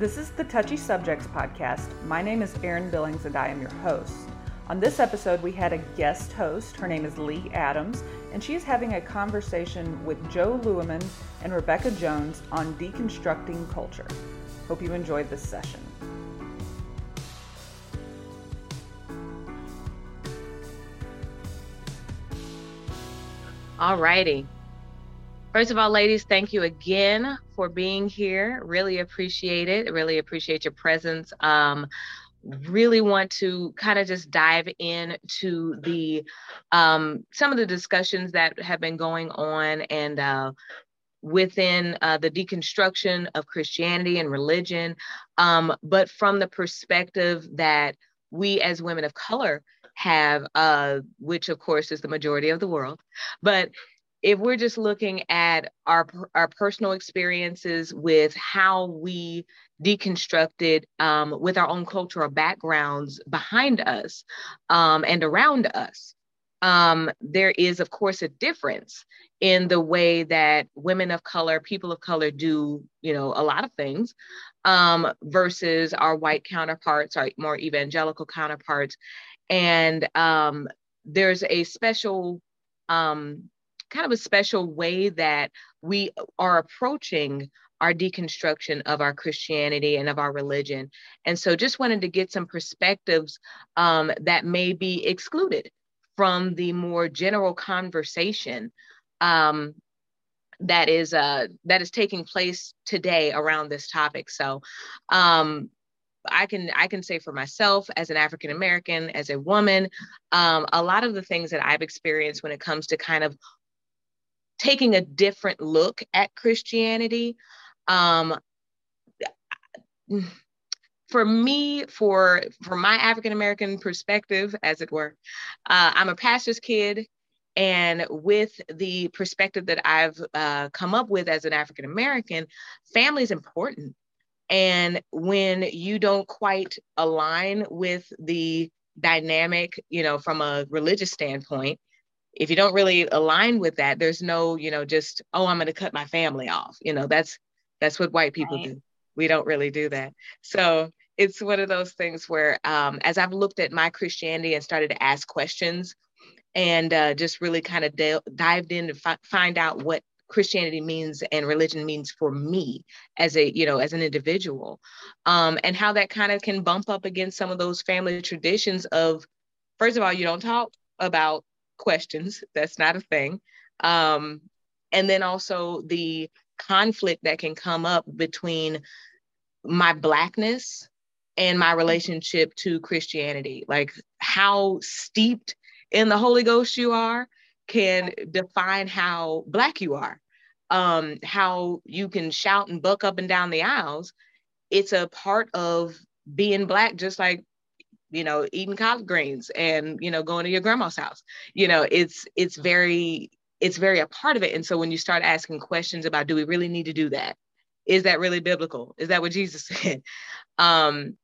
This is the Touchy Subjects podcast. My name is Erin Billings and I am your host. On this episode, we had a guest host. Her name is Leigh Adams, and she is having a conversation with Jo Luehmann and Rebeka Jones on deconstructing culture. Hope you enjoyed this session. All righty. First of all, ladies, thank you again for being here. Really appreciate it. Really appreciate your presence. Um, really want to kind of just dive into the um, some of the discussions that have been going on and uh, within uh, the deconstruction of Christianity and religion, um, but from the perspective that we as women of color have, uh, which of course is the majority of the world, but if we're just looking at our our personal experiences with how we deconstructed um, with our own cultural backgrounds behind us um, and around us, um, there is of course a difference in the way that women of color, people of color do, you know, a lot of things um, versus our white counterparts, our more evangelical counterparts, and um, there's a special um, kind of a special way that we are approaching our deconstruction of our Christianity and of our religion. And so just wanted to get some perspectives um, that may be excluded from the more general conversation um, that is uh, that is taking place today around this topic. So um, I can I can say for myself as an African American, as a woman, um, a lot of the things that I've experienced when it comes to kind of taking a different look at Christianity. Um, for me, for for my African American perspective, as it were, uh, I'm a pastor's kid, and with the perspective that I've uh, come up with as an African American, family is important. And when you don't quite align with the dynamic, you know, from a religious standpoint, if you don't really align with that there's no you know just oh i'm going to cut my family off. You know that's that's what white people right. do. We don't really do that. So it's one of those things where um, as i've looked at my christianity and started to ask questions and uh, just really kind of dived in to fi- find out what christianity means and religion means for me as a you know as an individual um, and how that kind of can bump up against some of those family traditions of first of all you don't talk about questions. That's not a thing. Um, and then also the conflict that can come up between my blackness and my relationship to Christianity. Like how steeped in the Holy Ghost you are can define how black you are. Um, how you can shout and buck up and down the aisles. It's a part of being black, just like you know eating collard greens and you know going to your grandma's house. You know it's it's very it's very a part of it. And so when you start asking questions about do we really need to do that? Is that really biblical? Is that what jesus said? Um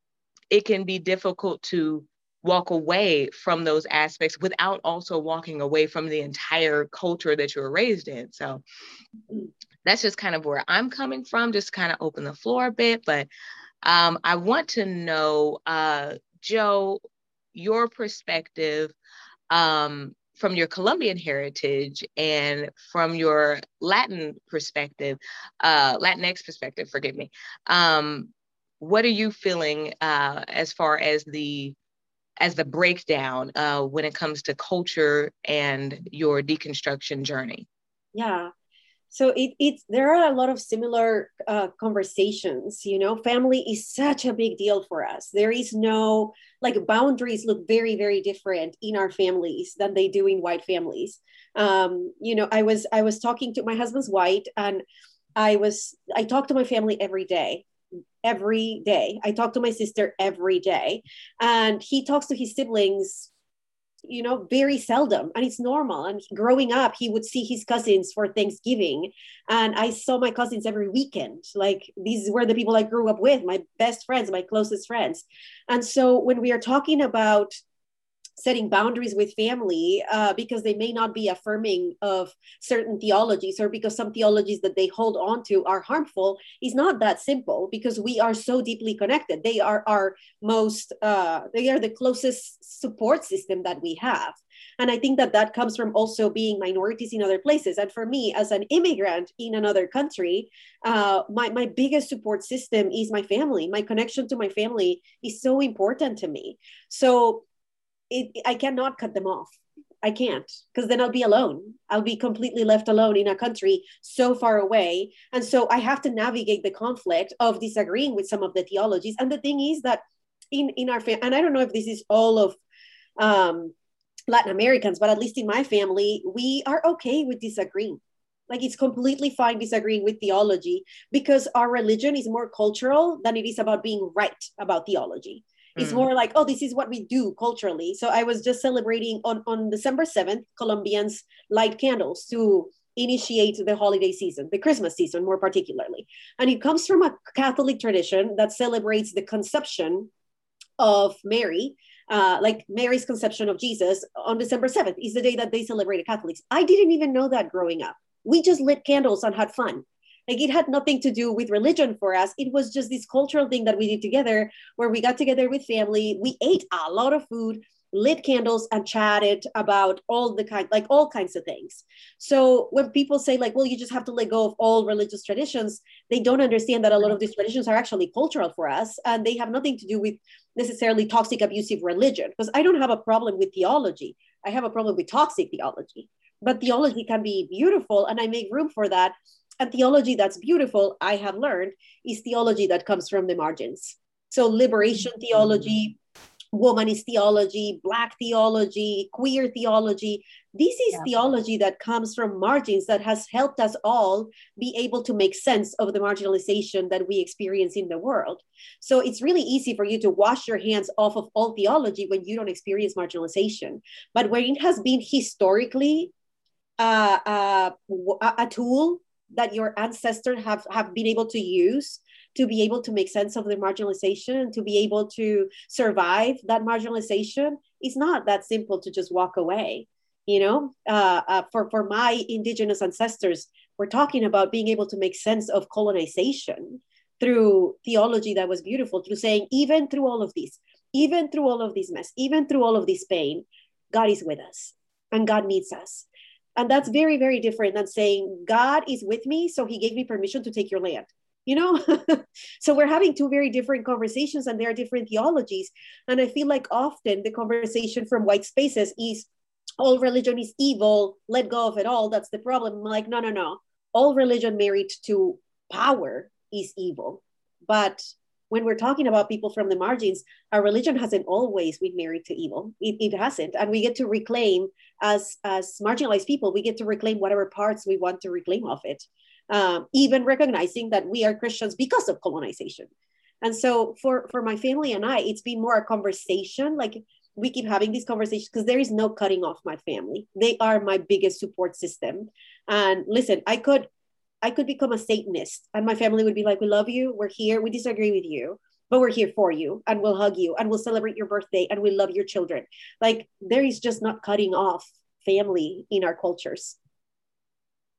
it can be difficult to walk away from those aspects without also walking away from the entire culture that you were raised in. So that's just kind of where i'm coming from just kind of open the floor a bit. But um, i want to know uh, Jo, your perspective um, from your Colombian heritage and from your Latin perspective, uh, Latinx perspective, forgive me. Um, what are you feeling uh, as far as the as the breakdown uh, when it comes to culture and your deconstruction journey? Yeah, so it, it's there are a lot of similar uh, conversations you know? Family is such a big deal for us. There is no like boundaries look very very different in our families than they do in white families. Um, you know i was i was talking to my husband's white and i was i talk to my family every day every day. I talk to my sister every day. And he talks to his siblings you know very seldom and it's normal and growing up he would see his cousins for thanksgiving and i saw my cousins every weekend like these were the people i grew up with my best friends my closest friends. And so when we are talking about setting boundaries with family uh, because they may not be affirming of certain theologies or because some theologies that they hold on to are harmful is not that simple because we are so deeply connected. They are our most uh, they are the closest support system that we have. And i think that that comes from also being minorities in other places. And for me as an immigrant in another country uh, my, my biggest support system is my family. My connection to my family is so important to me. So it, I cannot cut them off. I can't because then I'll be alone. I'll be completely left alone in a country so far away. And so I have to navigate the conflict of disagreeing with some of the theologies. And the thing is that in, in our family, and I don't know if this is all of um, Latin Americans, but at least in my family, we are okay with disagreeing. Like it's completely fine disagreeing with theology because our religion is more cultural than it is about being right about theology. It's mm. more like, oh, this is what we do culturally. So I was just celebrating on, on December 7th, Colombians light candles to initiate the holiday season, the Christmas season more particularly. And it comes from a Catholic tradition that celebrates the conception of Mary. Uh, like Mary's conception of Jesus on December 7th is the day that they celebrated Catholics. I didn't even know that growing up. We just lit candles and had fun. Like it had nothing to do with religion for us. It was just this cultural thing that we did together where we got together with family. We ate a lot of food, lit candles, and chatted about all the kind, like all kinds of things. So when people say, like, well, you just have to let go of all religious traditions, they don't understand that a lot of these traditions are actually cultural for us and they have nothing to do with necessarily toxic, abusive religion. Because I don't have a problem with theology. I have a problem with toxic theology. But theology can be beautiful, and I make room for that and theology that's beautiful, I have learned, is theology that comes from the margins. So liberation mm-hmm. theology, womanist theology, black theology, queer theology. This is yeah. theology that comes from margins that has helped us all be able to make sense of the marginalization that we experience in the world. So it's really easy for you to wash your hands off of all theology when you don't experience marginalization. But when it has been historically uh, uh, a tool that your ancestors have, have been able to use to be able to make sense of the marginalization and to be able to survive that marginalization it's not that simple to just walk away you know? Uh, uh, for, for my indigenous ancestors we're talking about being able to make sense of colonization through theology that was beautiful through saying even through all of this even through all of this mess even through all of this pain god is with us and god needs us and that's very, very different than saying, God is with me, so he gave me permission to take your land. You know? so we're having two very different conversations and there are different theologies. And I feel like often the conversation from white spaces is all religion is evil, let go of it all. That's the problem. I'm like, no, no, no. All religion married to power is evil. But when we're talking about people from the margins, our religion hasn't always been married to evil. It, it hasn't. And we get to reclaim, as, as marginalized people, we get to reclaim whatever parts we want to reclaim of it, um, even recognizing that we are Christians because of colonization. And so for, for my family and I, it's been more a conversation. Like we keep having these conversations because there is no cutting off my family. They are my biggest support system. And listen, I could I could become a Satanist and my family would be like, We love you. We're here. We disagree with you, but we're here for you and we'll hug you and we'll celebrate your birthday and we love your children. Like there is just not cutting off family in our cultures.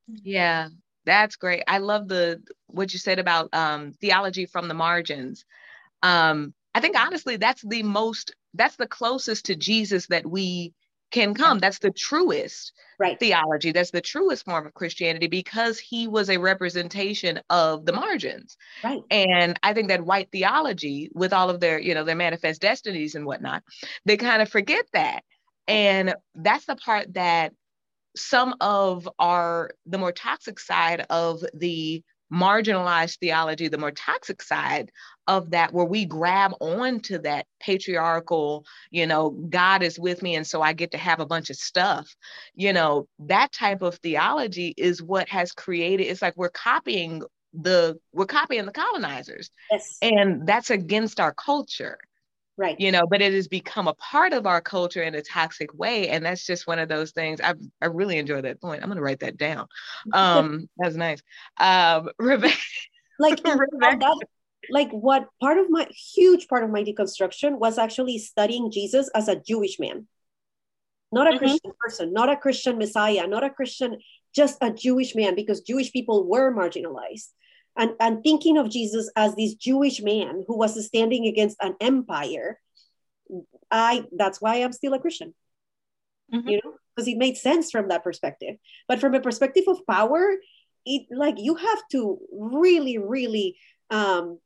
Yeah, that's great. I love the what you said about um, theology from the margins. Um, I think honestly, that's the most, that's the closest to Jesus that we can come. That's the truest right. theology. That's the truest form of Christianity because he was a representation of the margins. Right. And I think that white theology, with all of their, you know, their manifest destinies and whatnot, they kind of forget that. And that's the part that some of our the more toxic side of the marginalized theology, the more toxic side of that, where we grab onto that patriarchal, you know, God is with me, and so I get to have a bunch of stuff. You know, that type of theology is what has created, it's like we're copying the we're copying the colonizers. Yes. And that's against our culture right you know but it has become a part of our culture in a toxic way and that's just one of those things i i really enjoy that point i'm going to write that down um that's nice um rebeka like rebeka. That, like what part of my huge part of my deconstruction was actually studying jesus as a jewish man not a mm-hmm. Christian person, not a Christian Messiah, not a Christian, just a Jewish man, because Jewish people were marginalized. And, and thinking of Jesus as this Jewish man who was standing against an empire, I that's why I'm still a Christian. Mm-hmm. You know, because it made sense from that perspective. But from a perspective of power, it like you have to really, really um,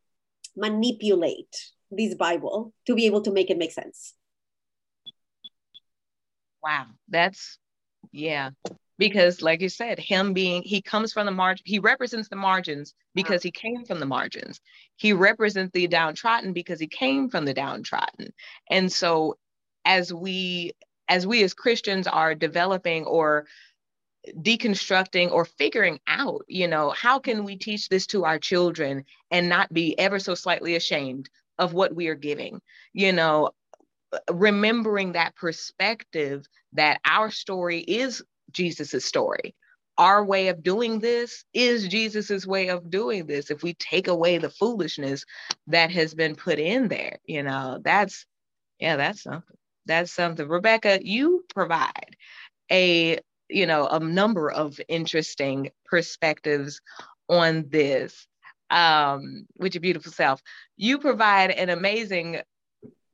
manipulate this Bible to be able to make it make sense. Wow, that's yeah. Because, like you said, him being he comes from the margin, he represents the margins because he came from the margins. He represents the downtrodden because he came from the downtrodden. And so, as we as we as Christians are developing or deconstructing or figuring out, you know, how can we teach this to our children and not be ever so slightly ashamed of what we are giving? You know, remembering that perspective that our story is Jesus's story. Our way of doing this is Jesus's way of doing this. If we take away the foolishness that has been put in there, you know, that's yeah, that's something. That's something. Rebeka, you provide a you know a number of interesting perspectives on this um, with your beautiful self. You provide an amazing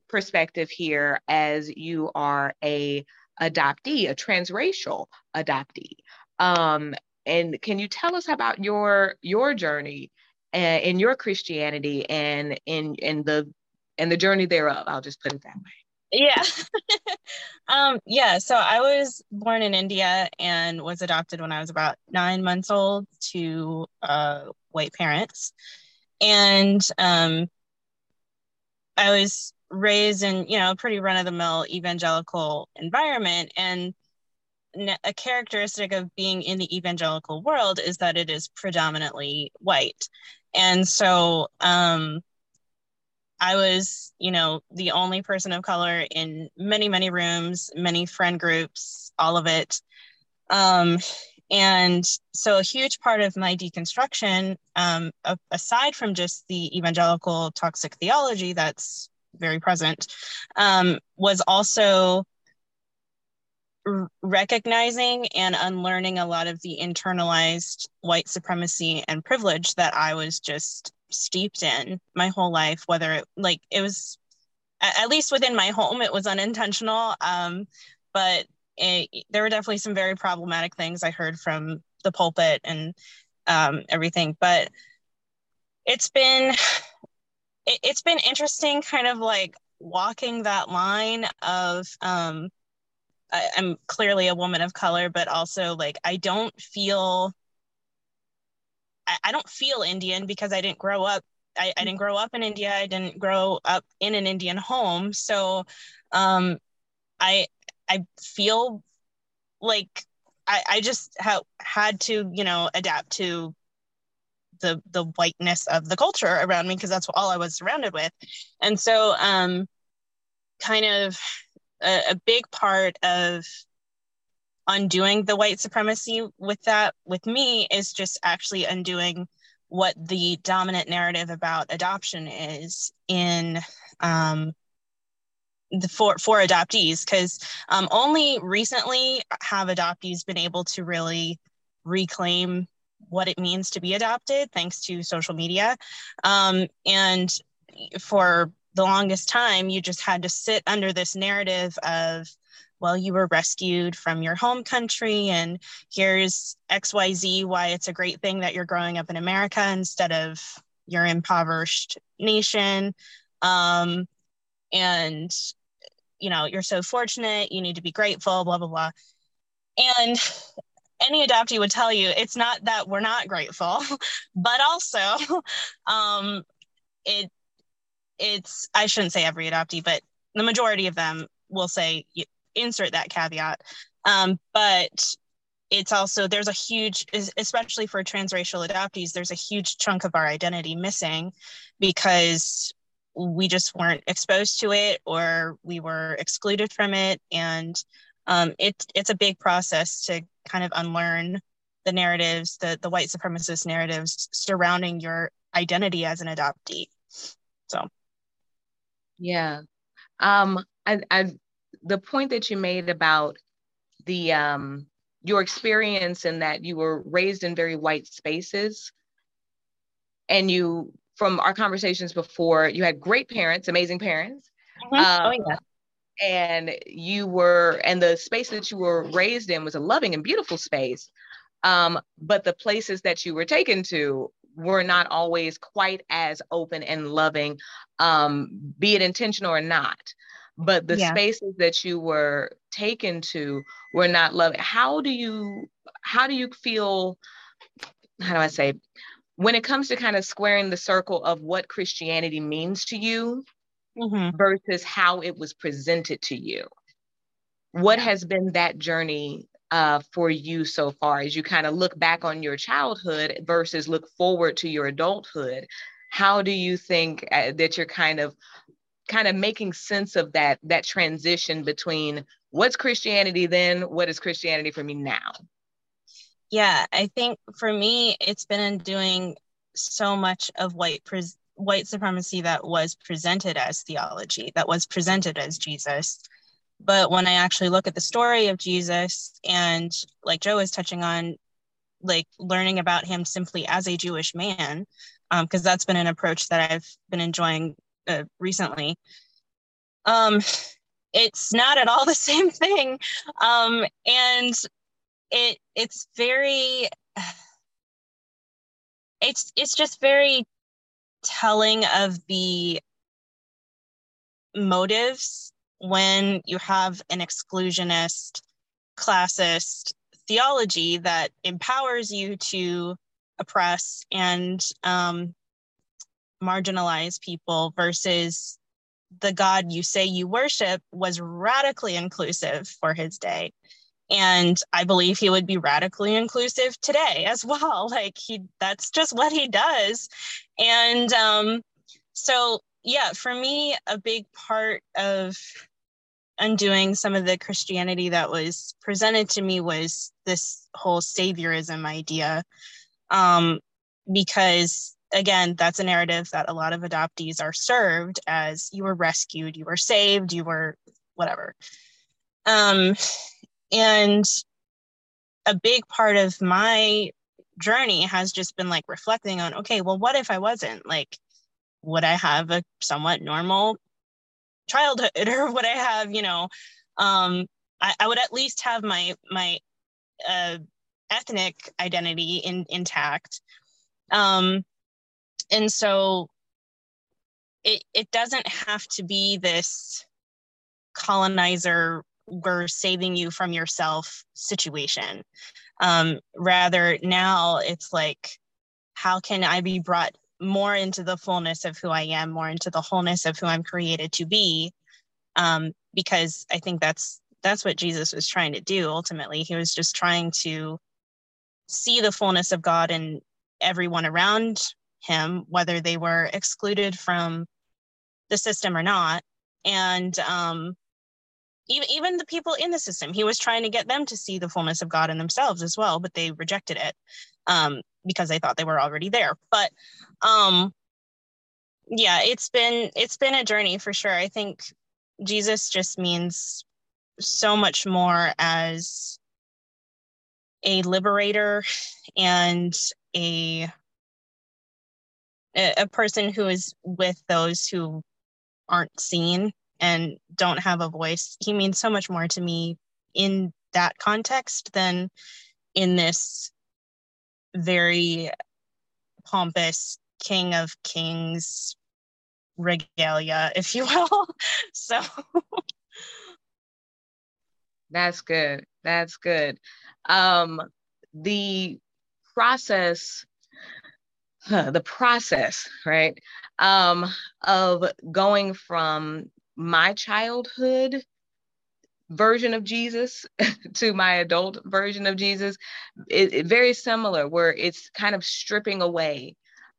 perspective here as you are a adoptee, a transracial adoptee. Um, and can you tell us about your your journey uh, in your Christianity and in in the and the journey thereof? I'll just put it that way. Yeah. um, yeah. So I was born in India and was adopted when I was about nine months old to uh, white parents. And um, I was raised in you know a pretty run of the mill evangelical environment. And a characteristic of being in the evangelical world is that it is predominantly white. And so um i was you know the only person of color in many many rooms many friend groups all of it. Um and so a huge part of my deconstruction um, aside from just the evangelical toxic theology that's very present, um, was also r- recognizing and unlearning a lot of the internalized white supremacy and privilege that I was just steeped in my whole life, whether it like it was at least within my home, it was unintentional. Um, but it, there were definitely some very problematic things I heard from the pulpit and um, everything. But it's been it, it's been interesting kind of like walking that line of um I, i'm clearly a woman of color but also like i don't feel I, I don't feel indian because i didn't grow up I, I didn't grow up in india i didn't grow up in an indian home. So um i i feel like I, I just have had to, you know, adapt to the the whiteness of the culture around me because that's all I was surrounded with. And so um kind of a, a big part of undoing the white supremacy with that with me is just actually undoing what the dominant narrative about adoption is in um, the for for adoptees because um, only recently have adoptees been able to really reclaim what it means to be adopted thanks to social media. Um, and for the longest time, you just had to sit under this narrative of, well, you were rescued from your home country, and here's XYZ why it's a great thing that you're growing up in America instead of your impoverished nation. Um, and, you know, you're so fortunate, you need to be grateful, blah, blah, blah. And any adoptee would tell you it's not that we're not grateful, but also um, it it's I shouldn't say every adoptee, but the majority of them will say insert that caveat. Um, but it's also there's a huge especially for transracial adoptees there's a huge chunk of our identity missing because we just weren't exposed to it or we were excluded from it and um, it, it's a big process to kind of unlearn the narratives, the, the white supremacist narratives surrounding your identity as an adoptee. So, yeah. Um, I, I, the point that you made about the um, your experience in that you were raised in very white spaces and you from our conversations before you had great parents amazing parents mm-hmm. um, oh yeah and you were and the space that you were raised in was a loving and beautiful space um, but the places that you were taken to were not always quite as open and loving um, be it intentional or not but the yeah. spaces that you were taken to were not loving how do you how do you feel how do i say when it comes to kind of squaring the circle of what christianity means to you mm-hmm. versus how it was presented to you. What has been that journey uh, for you so far as you kind of look back on your childhood versus look forward to your adulthood? How do you think uh, that you're kind of kind of making sense of that that transition between what's christianity then what is christianity for me now? Yeah i think for me it's been in doing so much of white pres- white supremacy that was presented as theology that was presented as jesus but when i actually look at the story of jesus and like jo was touching on like learning about him simply as a jewish man because um, that's been an approach that i've been enjoying uh, recently. Um, it's not at all the same thing, um, and it it's very it's it's just very telling of the motives when you have an exclusionist classist theology that empowers you to oppress and um, marginalize people versus the God you say you worship was radically inclusive for his day. And I believe he would be radically inclusive today as well. Like he that's just what he does. And um, so yeah, for me, a big part of undoing some of the Christianity that was presented to me was this whole saviorism idea. Um, because again, that's a narrative that a lot of adoptees are served as you were rescued, you were saved, you were whatever. Um, and a big part of my journey has just been like reflecting on okay, well, what if I wasn't? Like, would I have a somewhat normal childhood or would I have, you know, um, I, I would at least have my my uh, ethnic identity in, intact. Um, and so it it doesn't have to be this colonizer we're saving you from yourself situation um, rather now it's like how can i be brought more into the fullness of who i am more into the wholeness of who i'm created to be um, because i think that's that's what jesus was trying to do ultimately he was just trying to see the fullness of god in everyone around him, whether they were excluded from the system or not. And um, even, even the people in the system, he was trying to get them to see the fullness of God in themselves as well, but they rejected it um, because they thought they were already there. But um, yeah, it's been it's been a journey for sure. I think Jesus just means so much more as a liberator and a a person who is with those who aren't seen and don't have a voice. He means so much more to me in that context than in this very pompous king of kings regalia if you will. So that's good. That's good. Um the process the process, right, um, of going from my childhood version of Jesus to my adult version of Jesus, it, it, very similar, where it's kind of stripping away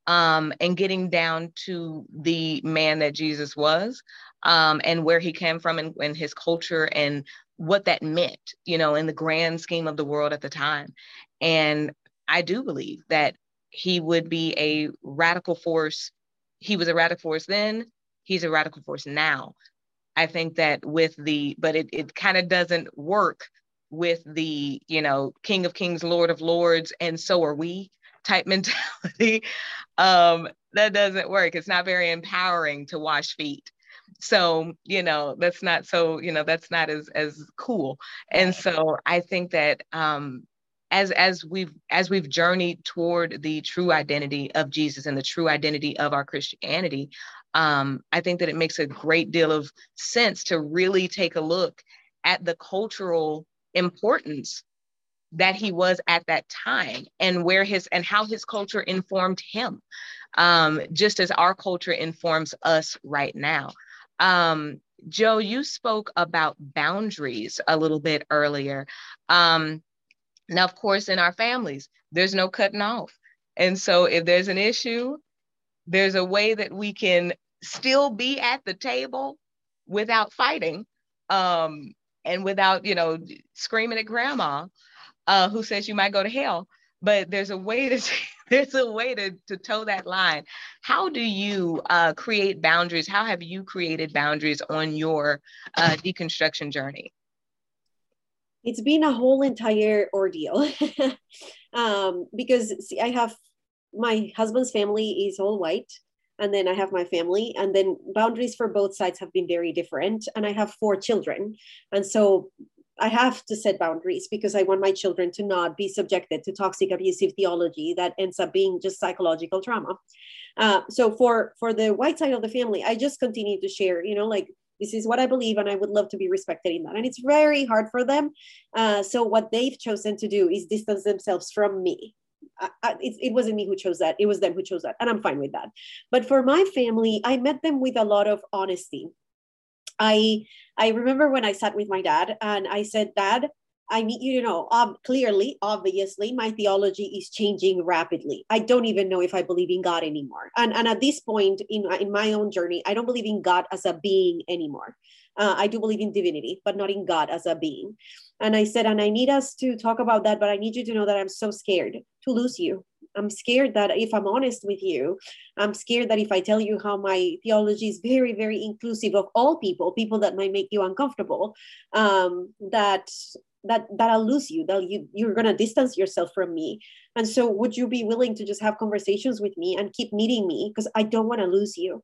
um, and getting down to the man that Jesus was um, and where he came from and, and his culture and what that meant, you know, in the grand scheme of the world at the time. And I do believe that he would be a radical force. He was a radical force then, he's a radical force now. I think that with the, but it, it kind of doesn't work with the, you know, King of Kings, Lord of Lords, and so are we type mentality. um, that doesn't work. It's not very empowering to wash feet. So, you know, that's not so, you know, that's not as as cool. And so I think that um as as we've as we've journeyed toward the true identity of Jesus and the true identity of our Christianity, um, I think that it makes a great deal of sense to really take a look at the cultural importance that he was at that time and where his and how his culture informed him um, just as our culture informs us right now. Um, jo you spoke about boundaries a little bit earlier. Um, now of course in our families there's no cutting off. And so if there's an issue there's a way that we can still be at the table without fighting um, and without you know screaming at grandma uh, who says you might go to hell. But there's a way to there's a way to, to toe that line. How do you uh, create boundaries? How have you created boundaries on your uh, deconstruction journey? It's been a whole entire ordeal. Um, because see, i have my husband's family is all white and then I have my family, and then boundaries for both sides have been very different. And I have four children, and so I have to set boundaries because I want my children to not be subjected to toxic abusive theology that ends up being just psychological trauma. Uh, so for for the white side of the family, I just continue to share, you know, like this is what I believe, and I would love to be respected in that. And it's very hard for them. Uh, so what they've chosen to do is distance themselves from me. I, it, it wasn't me who chose that. It was them who chose that. And I'm fine with that. But for my family, I met them with a lot of honesty. I I remember when I sat with my dad and I said, Dad, I mean, you know, um, clearly, obviously, my theology is changing rapidly. I don't even know if I believe in God anymore. And, and at this point in, in my own journey, I don't believe in God as a being anymore. Uh, I do believe in divinity, but not in God as a being. And I said, and I need us to talk about that, but I need you to know that I'm so scared to lose you. I'm scared that if I'm honest with you, I'm scared that if I tell you how my theology is very, very inclusive of all people, people that might make you uncomfortable, um, that that that I'll lose you, that you you're gonna distance yourself from me. And so, would you be willing to just have conversations with me and keep meeting me because I don't want to lose you.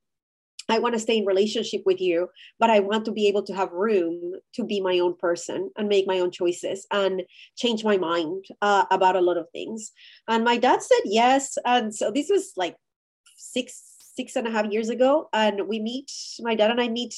I want to stay in relationship with you, but I want to be able to have room to be my own person and make my own choices and change my mind uh, about a lot of things. And my dad said yes. And so this was like six, six and a half years ago. And we meet, my dad and I meet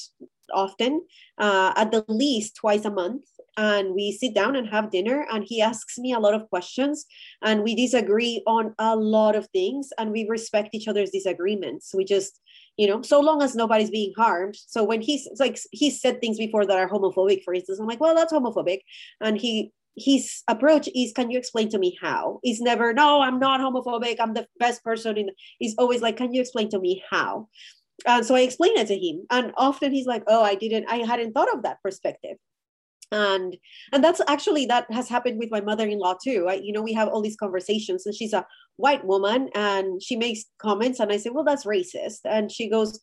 often, uh, at the least twice a month. And we sit down and have dinner, and he asks me a lot of questions, and we disagree on a lot of things, and we respect each other's disagreements. We just you know so long as nobody's being harmed so when he's like he said things before that are homophobic for instance i'm like well that's homophobic and he his approach is can you explain to me how? He's never no i'm not homophobic. I'm the best person in he's always like can you explain to me how? And so i explain it to him. And often he's like oh i didn't i hadn't thought of that perspective. And and that's actually that has happened with my mother-in-law too. I, you know we have all these conversations and she's a white woman and she makes comments and i say well that's racist. And she goes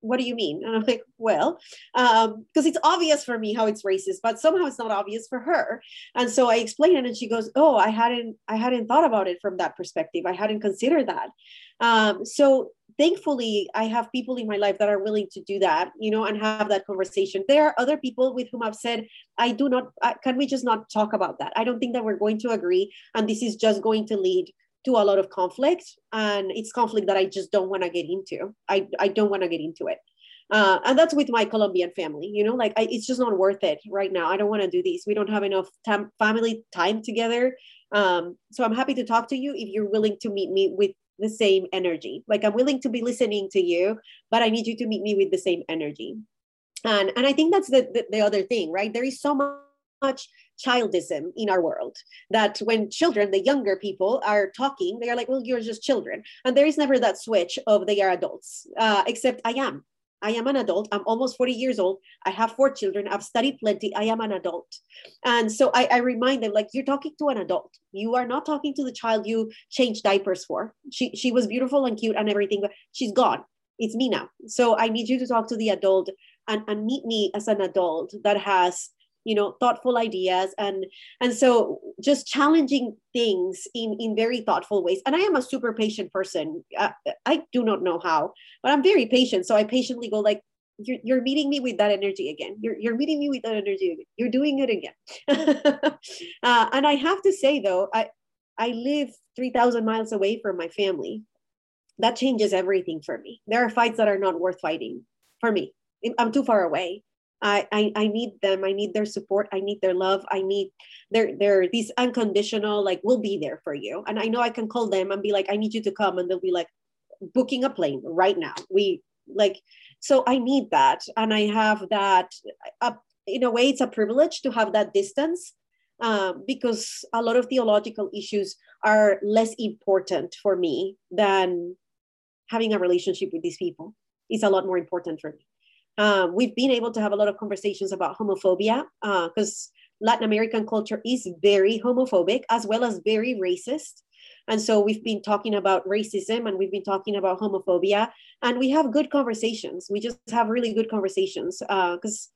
what do you mean? And i'm like well because um, it's obvious for me how it's racist but somehow it's not obvious for her. And so i explain it and she goes oh i hadn't i hadn't thought about it from that perspective. I hadn't considered that. Um, so thankfully i have people in my life that are willing to do that you know and have that conversation. There are other people with whom i've said i do not uh, can we just not talk about that? I don't think that we're going to agree and this is just going to lead to a lot of conflict and it's conflict that i just don't want to get into i, I don't want to get into it uh, and that's with my colombian family you know like I, it's just not worth it right now i don't want to do this we don't have enough family time together um, so i'm happy to talk to you if you're willing to meet me with the same energy. Like I'm willing to be listening to you, but I need you to meet me with the same energy. And and I think that's the the, the other thing, right? There is so much childism in our world that when children the younger people are talking they are like well you're just children and there is never that switch of they are adults uh, except i am I am an adult. I'm almost 40 years old. I have four children. I've studied plenty. I am an adult. And so I, I, remind them, like, you're talking to an adult. You are not talking to the child you changed diapers for. She, she was beautiful and cute and everything, but she's gone. It's me now. So I need you to talk to the adult and, and meet me as an adult that has you know thoughtful ideas and and so just challenging things in in very thoughtful ways. And i am a super patient person. I, I do not know how but i'm very patient. So i patiently go like you're, you're meeting me with that energy again. You're, you're meeting me with that energy again. you're doing it again. Uh, and i have to say though i i live 3000 miles away from my family. That changes everything for me. There are fights that are not worth fighting for me. I'm too far away I, I, I need them. I need their support. I need their love. I need their their these unconditional like we'll be there for you. And I know I can call them and be like, I need you to come, and they'll be like, booking a plane right now. We like so I need that, and I have that. Uh, in a way, it's a privilege to have that distance um, because a lot of theological issues are less important for me than having a relationship with these people. It's a lot more important for me. Um, we've been able to have a lot of conversations about homophobia because uh, Latin American culture is very homophobic as well as very racist. And so we've been talking about racism and we've been talking about homophobia, and we have good conversations. We just have really good conversations because uh,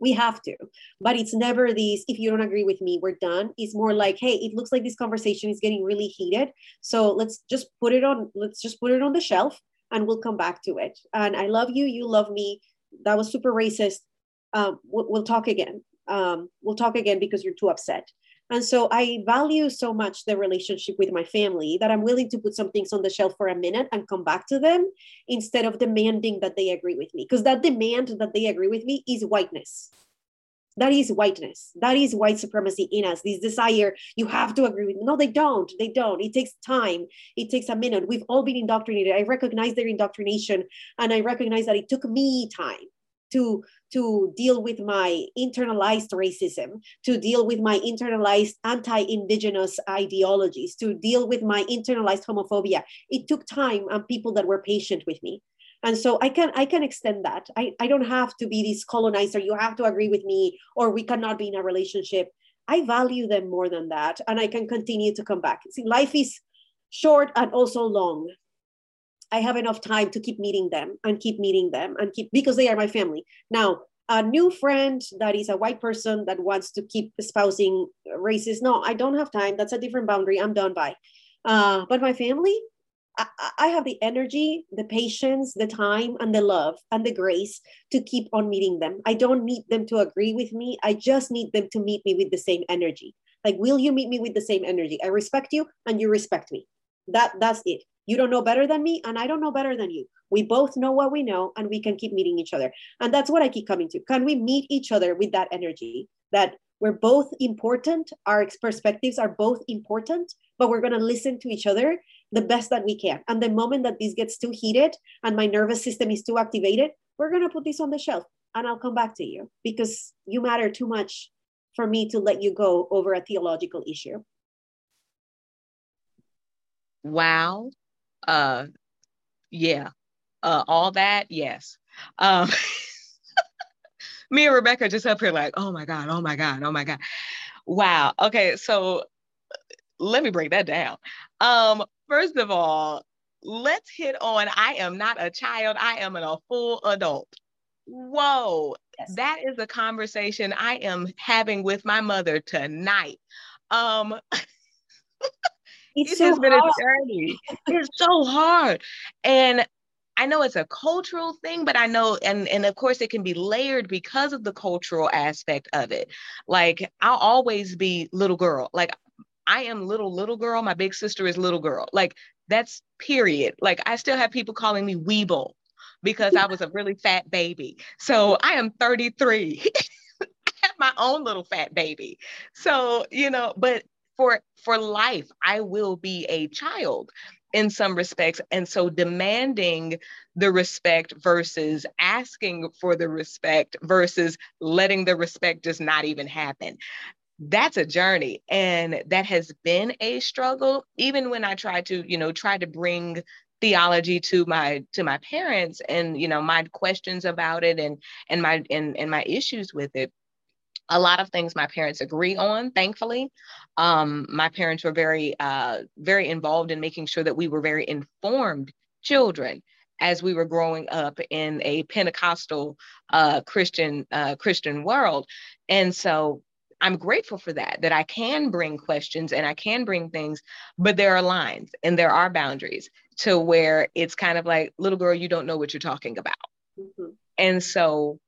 we have to. But it's never these, if you don't agree with me, we're done. It's more like, hey, it looks like this conversation is getting really heated. So let's just put it on, let's just put it on the shelf and we'll come back to it. And I love you, you love me. That was super racist. Um, we'll, we'll, talk again. Um, we'll talk again because you're too upset. And so I value so much the relationship with my family that I'm willing to put some things on the shelf for a minute and come back to them instead of demanding that they agree with me. Because that demand that they agree with me is whiteness that is whiteness. That is white supremacy in us. This desire you have to agree with me. No they don't. They don't. It takes time. It takes a minute. We've all been indoctrinated. I recognize their indoctrination and i recognize that it took me time to to deal with my internalized racism to deal with my internalized anti-indigenous ideologies to deal with my internalized homophobia. It took time and people that were patient with me and so i can i can extend that. I, I don't have to be this colonizer. You have to agree with me or we cannot be in a relationship. I value them more than that and i can continue to come back. See life is short and also long. I have enough time to keep meeting them and keep meeting them and keep because they are my family. Now a new friend that is a white person that wants to keep espousing races no i don't have time. That's a different boundary. I'm done. By uh, but my family I, have the energy, the patience, the time, and the love and the grace to keep on meeting them. I don't need them to agree with me. I just need them to meet me with the same energy. Like, will you meet me with the same energy? I respect you and you respect me. That that's it. You don't know better than me, and I don't know better than you. We both know what we know, and we can keep meeting each other. And that's what I keep coming to. Can we meet each other with that energy that we're both important, our perspectives are both important, but we're going to listen to each other the best that we can. And the moment that this gets too heated and my nervous system is too activated, we're going to put this on the shelf and I'll come back to you because you matter too much for me to let you go over a theological issue. Wow. Uh yeah. Uh all that, yes. Um me and Rebeka just up here like, oh my God, oh my God, oh my God. Wow. Okay, so let me break that down. Um, first of all, let's hit on I am not a child, I am a full adult. Whoa, yes. that is a conversation I am having with my mother tonight. Um it's it so has been hard. a journey. It's so hard. And I know it's a cultural thing, but I know, and and of course, it can be layered because of the cultural aspect of it. Like I'll always be little girl. Like I am little, little girl. My big sister is little girl. Like that's period. Like I still have people calling me Weeble because I was a really fat baby. So I am 33. I have my own little fat baby. So, you know, but for for life, I will be a child in some respects. And so demanding the respect versus asking for the respect versus letting the respect just not even happen that's a journey and that has been a struggle. Even when i try to you know try to bring theology to my to my parents and you know my questions about it and and my and, and my issues with it a lot of things my parents agree on thankfully. Um, my parents were very uh, very involved in making sure that we were very informed children as we were growing up in a Pentecostal uh, Christian uh, Christian world, and so I'm grateful for that. That I can bring questions and I can bring things, but there are lines and there are boundaries to where it's kind of like, little girl, you don't know what you're talking about, mm-hmm. and so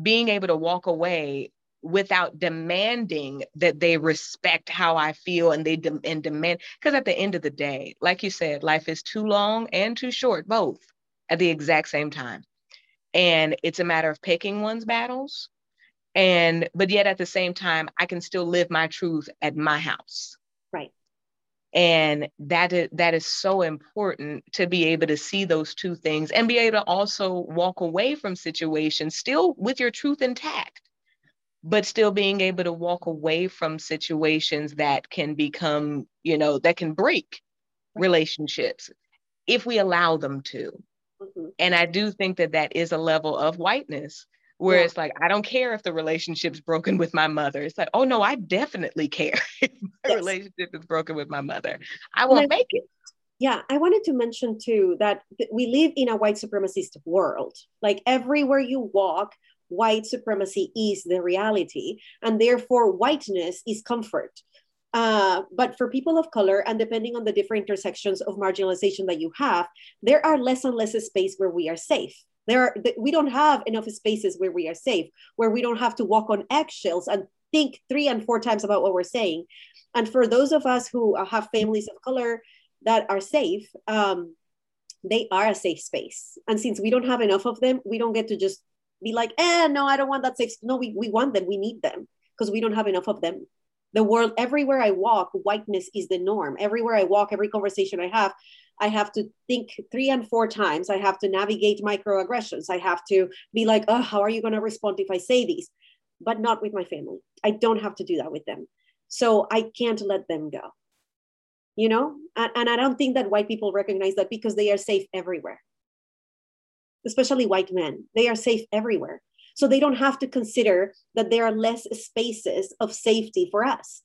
being able to walk away without demanding that they respect how I feel and they de- and demand because at the end of the day, like you said, life is too long and too short, both at the exact same time. And it's a matter of picking one's battles. And but yet at the same time, I can still live my truth at my house. Right. And that is that is so important to be able to see those two things and be able to also walk away from situations still with your truth intact but still being able to walk away from situations that can become, you know, that can break relationships if we allow them to. Mm-hmm. And I do think that that is a level of whiteness where yeah. it's like, I don't care if the relationship's broken with my mother. It's like, oh no, I definitely care if my yes. relationship is broken with my mother. I won't make it. Yeah, I wanted to mention too that we live in a white supremacist world. Like everywhere you walk, white supremacy is the reality, and therefore whiteness is comfort. Uh, but for people of color, and depending on the different intersections of marginalization that you have, there are less and less space where we are safe. There are, we don't have enough spaces where we are safe, where we don't have to walk on eggshells and think three and four times about what we're saying. And for those of us who have families of color that are safe, um, they are a safe space. And since we don't have enough of them, we don't get to just be like, eh, no, I don't want that safe. No, we, we want them. We need them because we don't have enough of them. The world, everywhere I walk, whiteness is the norm. Everywhere I walk, every conversation I have, I have to think three and four times. I have to navigate microaggressions. I have to be like, oh, how are you going to respond if I say these? But not with my family. I don't have to do that with them. So I can't let them go. You know, and, and I don't think that white people recognize that because they are safe everywhere especially white men. They are safe everywhere. So they don't have to consider that there are less spaces of safety for us.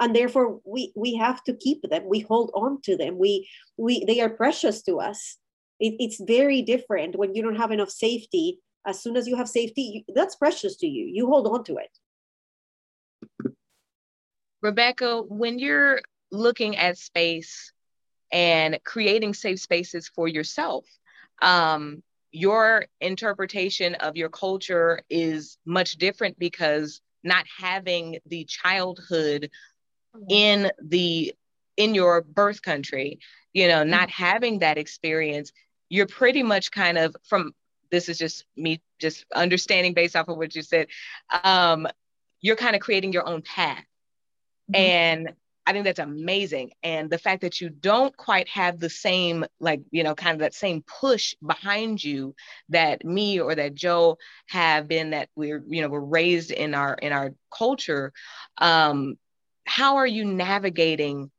And therefore we we have to keep them. We hold on to them. We we they are precious to us. It, it's very different when you don't have enough safety. As soon as you have safety, that's precious to you. You hold on to it. Rebeka, when you're looking at space and creating safe spaces for yourself, um, your interpretation of your culture is much different because not having the childhood mm-hmm. in the in your birth country you know not mm-hmm. having that experience you're pretty much kind of from this is just me just understanding based off of what you said um, you're kind of creating your own path mm-hmm. and I think that's amazing. And the fact that you don't quite have the same, like, you know, kind of that same push behind you that me or that Jo have been that we're, you know, we're raised in our in our culture. Um, how are you navigating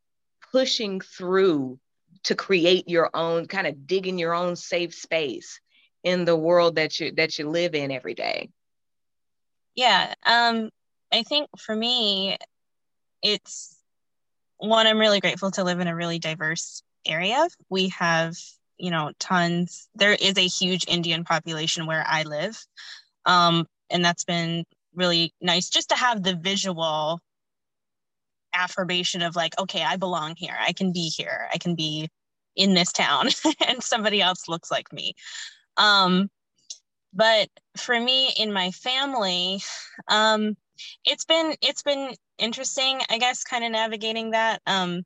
pushing through to create your own kind of digging your own safe space in the world that you that you live in every day? Yeah. Um, I think for me, it's one, I'm really grateful to live in a really diverse area. We have, you know, tons. There is a huge Indian population where I live. Um, and that's been really nice just to have the visual affirmation of like, okay, I belong here. I can be here. I can be in this town and somebody else looks like me. Um, but for me in my family, um, it's been it's been interesting, I guess, kind of navigating that. Um,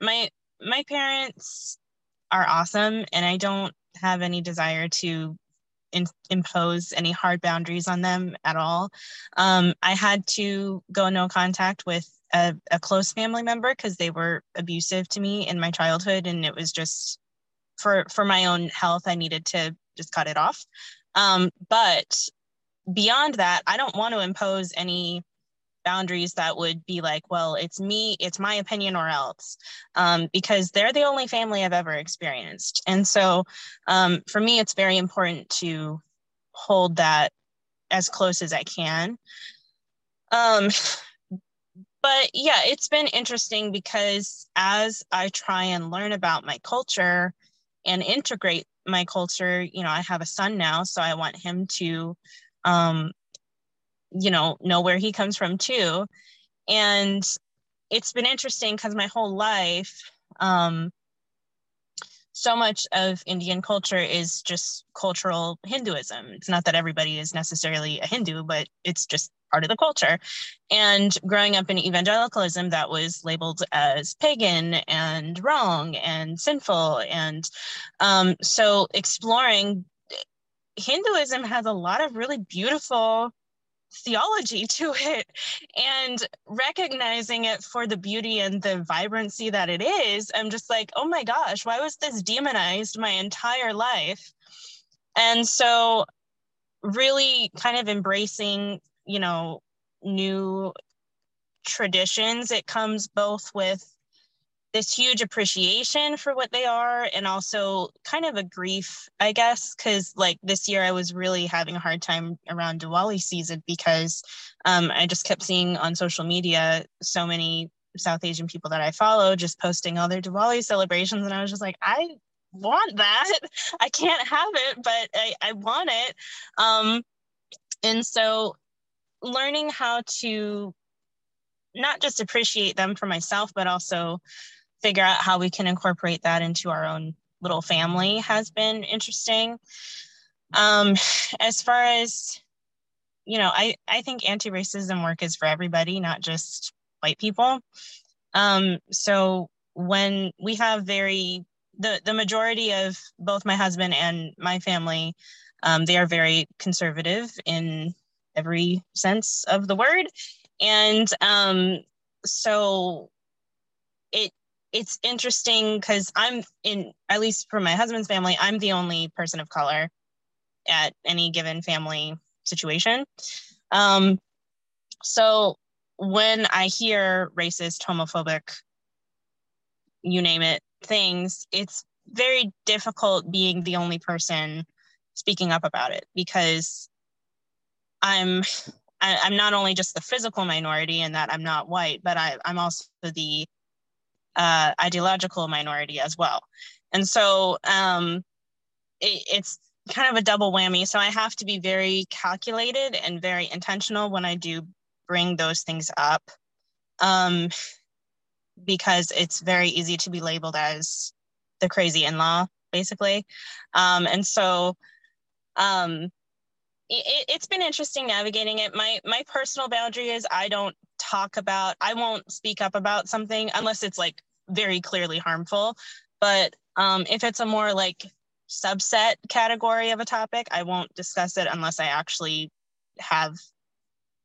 my my parents are awesome, and I don't have any desire to in, impose any hard boundaries on them at all. Um, I had to go no contact with a, a close family member because they were abusive to me in my childhood, and it was just for for my own health. I needed to just cut it off. Um, but beyond that, I don't want to impose any boundaries that would be like, well, it's me, it's my opinion or else, um, because they're the only family I've ever experienced. And so um, for me, it's very important to hold that as close as I can. Um, but yeah, it's been interesting because as I try and learn about my culture and integrate my culture, you know, I have a son now, so I want him to, um, you know, know where he comes from too. And it's been interesting because my whole life, um, so much of Indian culture is just cultural Hinduism. It's not that everybody is necessarily a Hindu, but it's just part of the culture. And growing up in evangelicalism, that was labeled as pagan and wrong and sinful. And um, so exploring Hinduism has a lot of really beautiful theology to it and recognizing it for the beauty and the vibrancy that it is i'm just like oh my gosh why was this demonized my entire life? And so really kind of embracing you know new traditions it comes both with this huge appreciation for what they are and also kind of a grief i guess because like this year i was really having a hard time around diwali season because um, i just kept seeing on social media so many south asian people that i follow just posting all their diwali celebrations and i was just like i want that. I can't have it but i, I want it. Um, and so learning how to not just appreciate them for myself but also figure out how we can incorporate that into our own little family has been interesting. Um, as far as, you know, I, I think anti racism work is for everybody, not just white people. Um, so when we have very, the, the majority of both my husband and my family, um, they are very conservative in every sense of the word. And um, so it it's interesting because I'm in, at least for my husband's family, I'm the only person of color at any given family situation. Um, so when I hear racist, homophobic, you name it, things, it's very difficult being the only person speaking up about it because I'm I, am i am not only just the physical minority in that I'm not white, but I, I'm also the uh, ideological minority as well. And so um, it, it's kind of a double whammy. So I have to be very calculated and very intentional when I do bring those things up um, because it's very easy to be labeled as the crazy in law, basically. Um, and so um, it, has been interesting navigating it. My my personal boundary is I don't talk about, I won't speak up about something unless it's like very clearly harmful. But um, if it's a more like subset category of a topic, I won't discuss it unless I actually have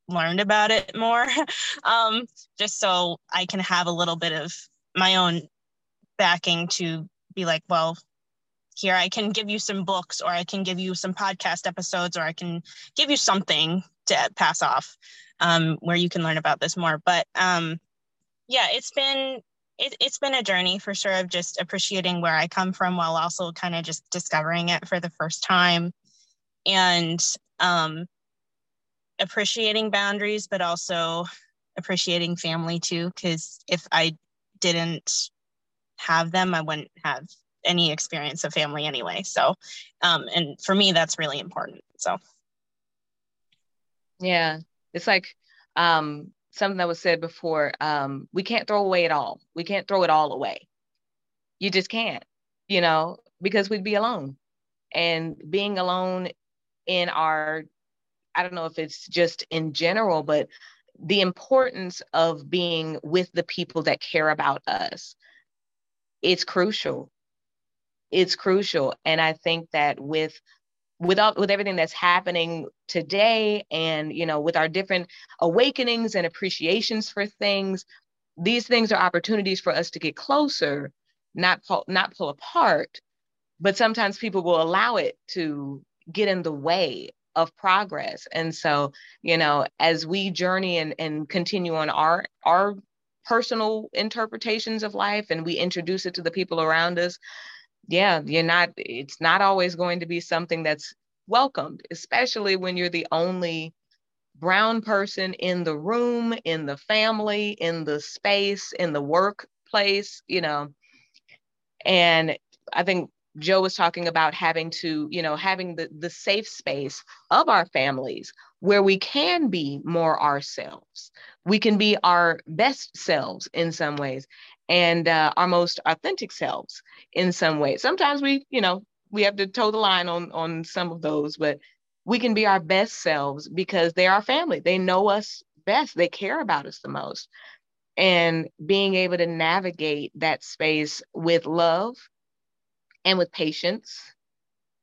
learned about it more, um, just so I can have a little bit of my own backing to be like, well, here I can give you some books or I can give you some podcast episodes or I can give you something to pass off um, where you can learn about this more. But um, yeah, it's been it, it's been a journey for sure of just appreciating where I come from while also kind of just discovering it for the first time and um, appreciating boundaries, but also appreciating family too. Because if I didn't have them, I wouldn't have any experience of family anyway. So, um, and for me, that's really important. So, yeah, it's like um, something that was said before um, we can't throw away it all. We can't throw it all away. You just can't you know because we'd be alone. And being alone in our i don't know if it's just in general but the importance of being with the people that care about us it's crucial. It's crucial. And i think that with with all, with everything that's happening today and you know with our different awakenings and appreciations for things these things are opportunities for us to get closer not pull, not pull apart but sometimes people will allow it to get in the way of progress. And so you know as we journey and, and continue on our our personal interpretations of life and we introduce it to the people around us yeah, you're not, it's not always going to be something that's welcomed, especially when you're the only brown person in the room, in the family, in the space, in the workplace, you know. And I think Jo was talking about having to, you know, having the, the safe space of our families where we can be more ourselves. We can be our best selves in some ways and uh, our most authentic selves in some ways. Sometimes we, you know, we have to toe the line on on some of those, but we can be our best selves because they're our family. They know us best. They care about us the most. And being able to navigate that space with love and with patience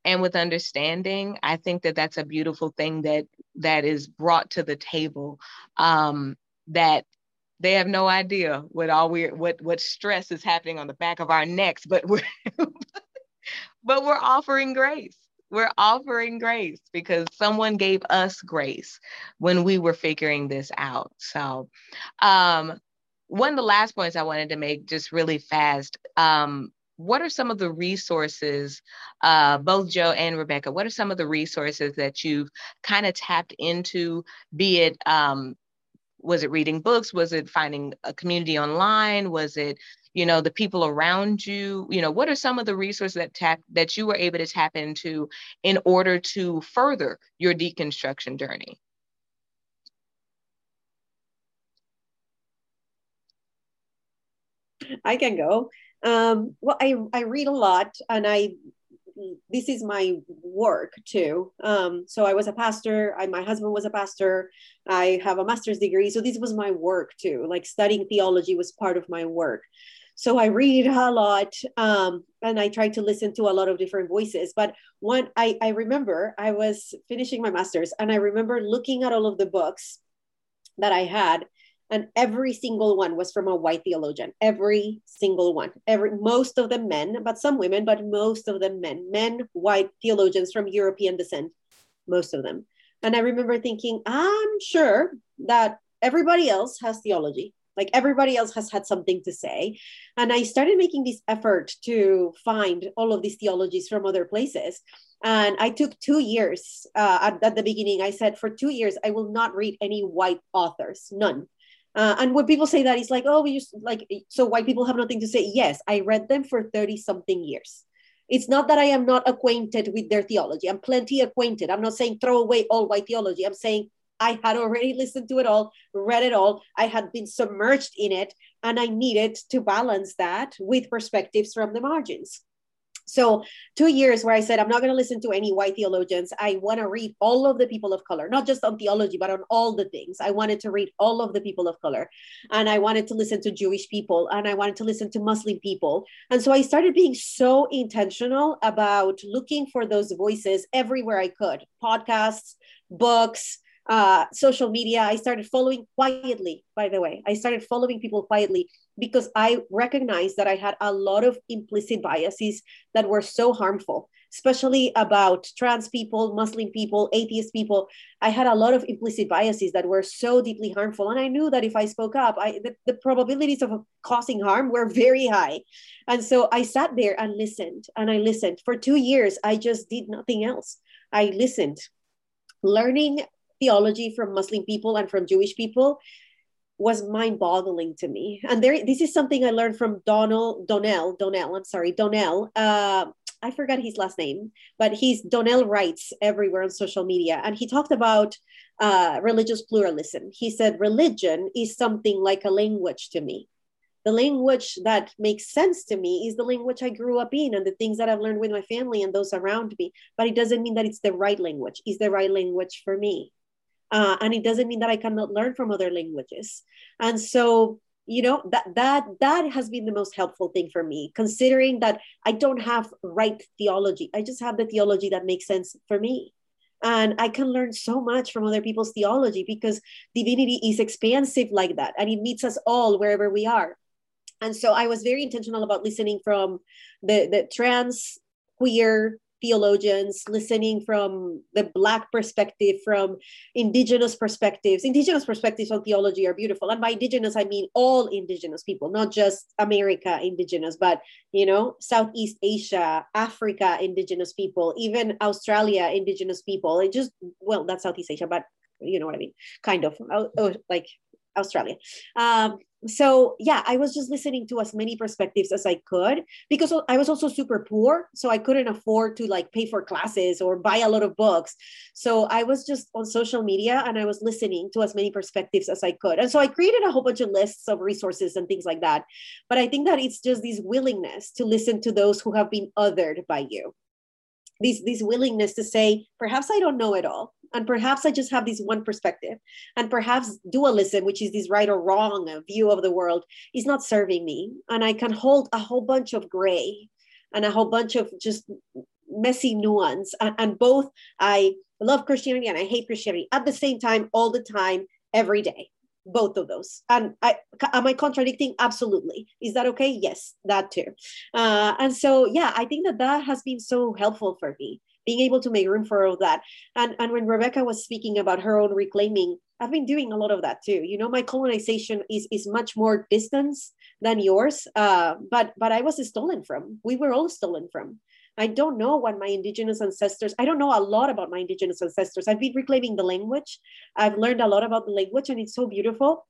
and with understanding i think that that's a beautiful thing that that is brought to the table um, that they have no idea what all we what what stress is happening on the back of our necks but we're but we're offering grace. We're offering grace because someone gave us grace when we were figuring this out. So um one of the last points i wanted to make just really fast um what are some of the resources, uh, both Jo and Rebeka, what are some of the resources that you've kind of tapped into, be it, um, was it reading books? Was it finding a community online? Was it, you know, the people around you? You know, what are some of the resources that tap that you were able to tap into in order to further your deconstruction journey? I can go. Um, well, I, I read a lot and I this is my work too. Um, so I was a pastor. I, my husband was a pastor. I have a master's degree. So this was my work too. Like studying theology was part of my work. So I read a lot um, and I try to listen to a lot of different voices. But one, I, I remember I was finishing my master's and I remember looking at all of the books that I had and every single one was from a white theologian. Every single one. Every most of them men but some women but most of them men. Men white theologians from european descent most of them. And i remember thinking i'm sure that everybody else has theology. Like everybody else has had something to say. And i started making this effort to find all of these theologies from other places. And i took two years uh, at, at the beginning. I said for two years i will not read any white authors none uh, and when people say that, it's like, oh, we used like so white people have nothing to say. Yes, I read them for 30 something years. It's not that I am not acquainted with their theology. I'm plenty acquainted. I'm not saying throw away all white theology. I'm saying I had already listened to it all, read it all. I had been submerged in it, and I needed to balance that with perspectives from the margins. So, two years where I said, I'm not going to listen to any white theologians. I want to read all of the people of color, not just on theology, but on all the things. I wanted to read all of the people of color. And I wanted to listen to Jewish people and I wanted to listen to Muslim people. And so I started being so intentional about looking for those voices everywhere I could podcasts, books, uh, social media. I started following quietly, by the way. I started following people quietly because I recognized that I had a lot of implicit biases that were so harmful, especially about trans people, Muslim people, atheist people. I had a lot of implicit biases that were so deeply harmful. And I knew that if I spoke up, I, the, the probabilities of causing harm were very high. And so I sat there and listened and I listened. For two years, I just did nothing else. I listened, learning theology from Muslim people and from Jewish people was mind-boggling to me. And there, this is something I learned from Donald Donnell. Donnell, I'm sorry, Donnell. Uh, I forgot his last name, but he's Donnell writes everywhere on social media, and he talked about uh, religious pluralism. He said religion is something like a language to me. The language that makes sense to me is the language I grew up in and the things that I've learned with my family and those around me. But it doesn't mean that it's the right language. It's the right language for me uh, and it doesn't mean that i cannot learn from other languages. And so you know that that that has been the most helpful thing for me considering that i don't have right theology. I just have the theology that makes sense for me. And i can learn so much from other people's theology because divinity is expansive like that and it meets us all wherever we are. And so i was very intentional about listening from the the trans queer theologians, listening from the Black perspective, from Indigenous perspectives. Indigenous perspectives on theology are beautiful. And by Indigenous, I mean all Indigenous people, not just America Indigenous, but, you know, Southeast Asia, Africa Indigenous people, even Australia Indigenous people. It just, well, that's Southeast Asia, but you know what I mean? Kind of, oh, like Australia. Um, so yeah i was just listening to as many perspectives as i could because i was also super poor so i couldn't afford to like pay for classes or buy a lot of books. So i was just on social media and i was listening to as many perspectives as i could. And so i created a whole bunch of lists of resources and things like that but i think that it's just this willingness to listen to those who have been othered by you. This this willingness to say perhaps i don't know it all and perhaps i just have this one perspective. And perhaps dualism which is this right or wrong view of the world is not serving me. And i can hold a whole bunch of gray and a whole bunch of just messy nuance. And, and both i love christianity and i hate christianity at the same time all the time every day both of those. And I, am i contradicting? Absolutely. Is that okay? Yes that too. Uh, and so yeah i think that that has been so helpful for me being able to make room for all that and and when rebeka was speaking about her own reclaiming i've been doing a lot of that too you know my colonization is is much more distance than yours uh, but but i was stolen from we were all stolen from I don't know what my indigenous ancestors, I don't know a lot about my indigenous ancestors. I've been reclaiming the language. I've learned a lot about the language and it's so beautiful.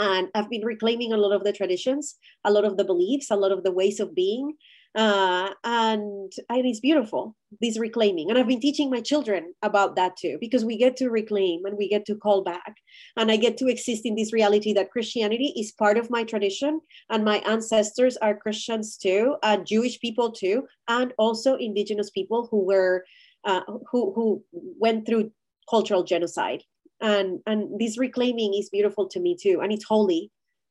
And I've been reclaiming a lot of the traditions, a lot of the beliefs, a lot of the ways of being uh, and and it's beautiful this reclaiming. And i've been teaching my children about that too because we get to reclaim and we get to call back. And i get to exist in this reality that christianity is part of my tradition and my ancestors are christians too and jewish people too and also indigenous people who were uh, who who went through cultural genocide. And and this reclaiming is beautiful to me too and it's holy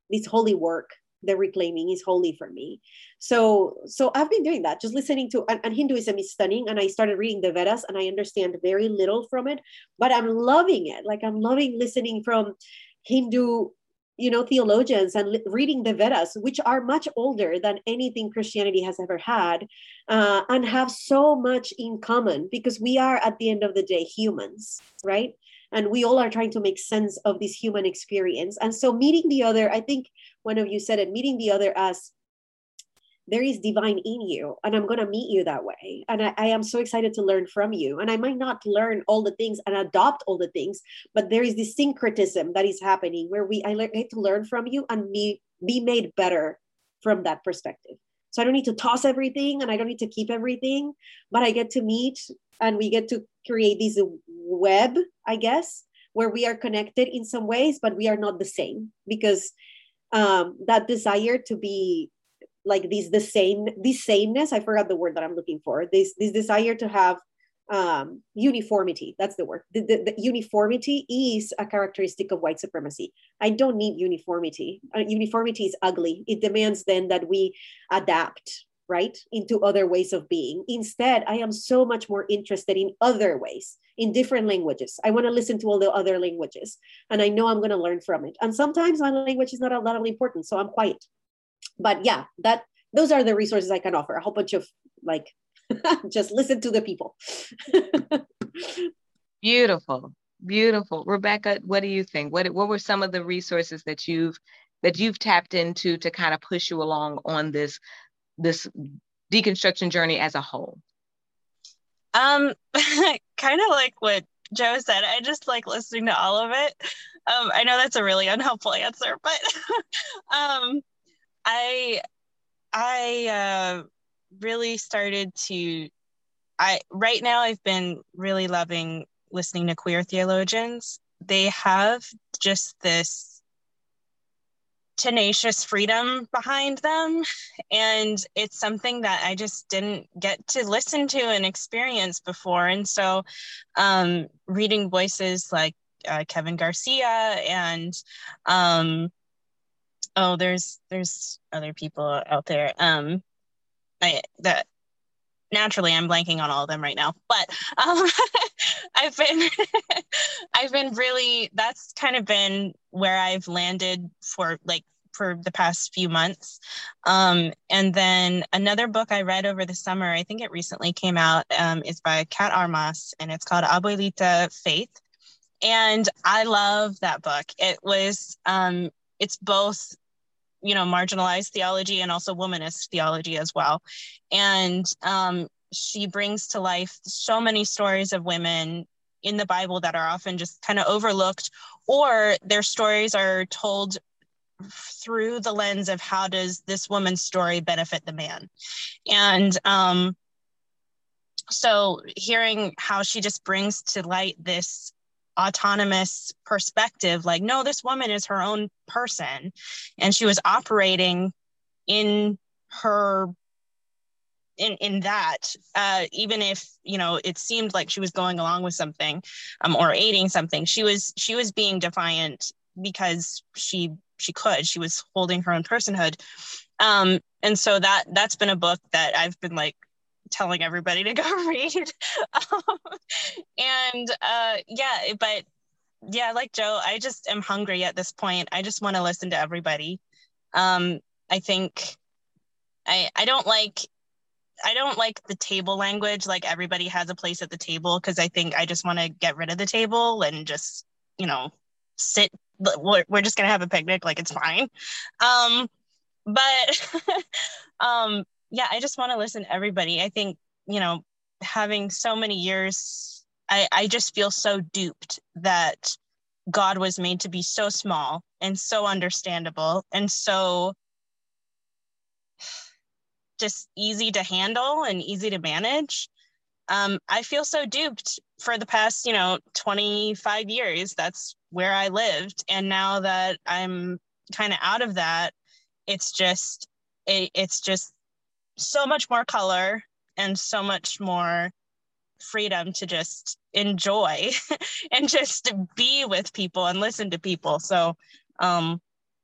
this holy work the reclaiming is holy for me. So so i've been doing that just listening to and, and, hinduism is stunning and i started reading the vedas and i understand very little from it but i'm loving it. Like i'm loving listening from hindu you know theologians and reading the vedas which are much older than anything christianity has ever had uh, and have so much in common because we are at the end of the day humans right? And we all are trying to make sense of this human experience. And so meeting the other i think one of you said it meeting the other as there is divine in you and i'm going to meet you that way. And I, I, am so excited to learn from you. And i might not learn all the things and adopt all the things but there is this syncretism that is happening where we i get to learn from you and be be made better from that perspective. So i don't need to toss everything and i don't need to keep everything but i get to meet and we get to create this web i guess where we are connected in some ways but we are not the same because um, that desire to be like this the same this sameness i forgot the word that i'm looking for this this desire to have um, uniformity that's the word. The, the, the, uniformity is a characteristic of white supremacy. I don't need uniformity. Uh, uniformity is ugly. It demands then that we adapt right into other ways of being. Instead i am so much more interested in other ways in different languages. I want to listen to all the other languages and i know i'm going to learn from it. And sometimes my language is not all that important so i'm quiet. But yeah that those are the resources i can offer a whole bunch of like just listen to the people. Beautiful beautiful. Rebeka what do you think? What what were some of the resources that you've that you've tapped into to kind of push you along on this this deconstruction journey as a whole? Um, kind of like what Jo said. I just like listening to all of it. Um, I know that's a really unhelpful answer, but um, I I uh, really started to. I right now I've been really loving listening to queer theologians. They have just this tenacious freedom behind them. And it's something that I just didn't get to listen to and experience before. And so, um, reading voices like uh, Kevin Garcia and, um, oh, there's there's other people out there um, I, that naturally I'm blanking on all of them right now, but um, I've been I've been really that's kind of been where I've landed for like for the past few months. Um, and then another book I read over the summer, I think it recently came out, um, is by Kat Armas, and it's called Abuelita Faith. And I love that book. It was um, it's both you know marginalized theology and also womanist theology as well. And um, she brings to life so many stories of women in the bible that are often just kind of overlooked or their stories are told through the lens of how does this woman's story benefit the man. And um so hearing how she just brings to light this autonomous perspective like no this woman is her own person. And she was operating in her in in that uh, even if you know it seemed like she was going along with something um, or aiding something she was she was being defiant because she she could. She was holding her own personhood. Um and so that that's been a book that i've been like telling everybody to go read um, and uh yeah but yeah like jo i just am hungry at this point i just want to listen to everybody um i think i i don't like I don't like the table language, like everybody has a place at the table, because I think I just want to get rid of the table and just, you know, sit. We're, we're just gonna have a picnic, like it's fine. Um, but um, yeah, I just want to listen to everybody. I think, you know, having so many years, I, I just feel so duped that God was made to be so small and so understandable and so just easy to handle and easy to manage. Um, I feel so duped for the past, you know, 25 years. That's where I lived. And now that I'm kind of out of that, it's just, it, it's just so much more color and so much more freedom to just enjoy and just be with people and listen to people. So, um,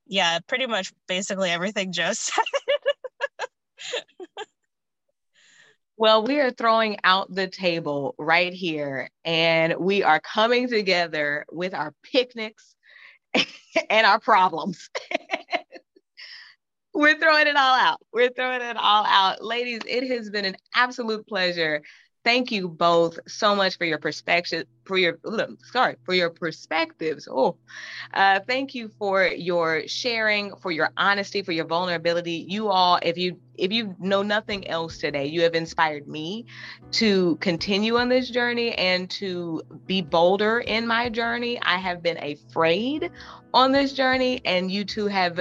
yeah, pretty much basically everything Jo said. well, we are throwing out the table right here, and we are coming together with our picnics and our problems. We're throwing it all out. We're throwing it all out. Ladies, it has been an absolute pleasure thank you both so much for your perspective for your sorry for your perspectives oh uh, thank you for your sharing for your honesty for your vulnerability you all if you if you know nothing else today you have inspired me to continue on this journey and to be bolder in my journey i have been afraid on this journey and you two have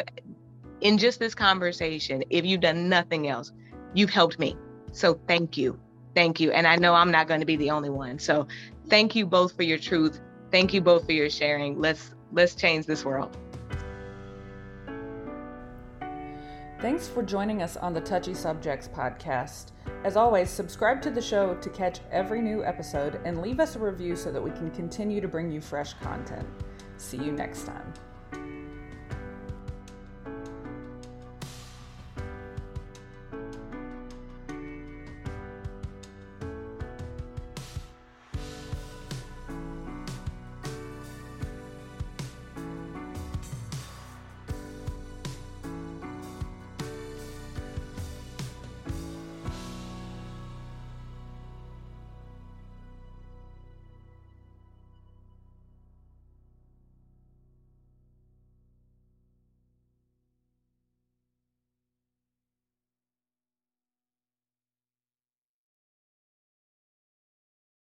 in just this conversation if you've done nothing else you've helped me so thank you Thank you. And I know I'm not going to be the only one. So thank you both for your truth. Thank you both for your sharing. Let's let's change this world. Thanks for joining us on the Touchy Subjects podcast. As always, subscribe to the show to catch every new episode and leave us a review so that we can continue to bring you fresh content. See you next time.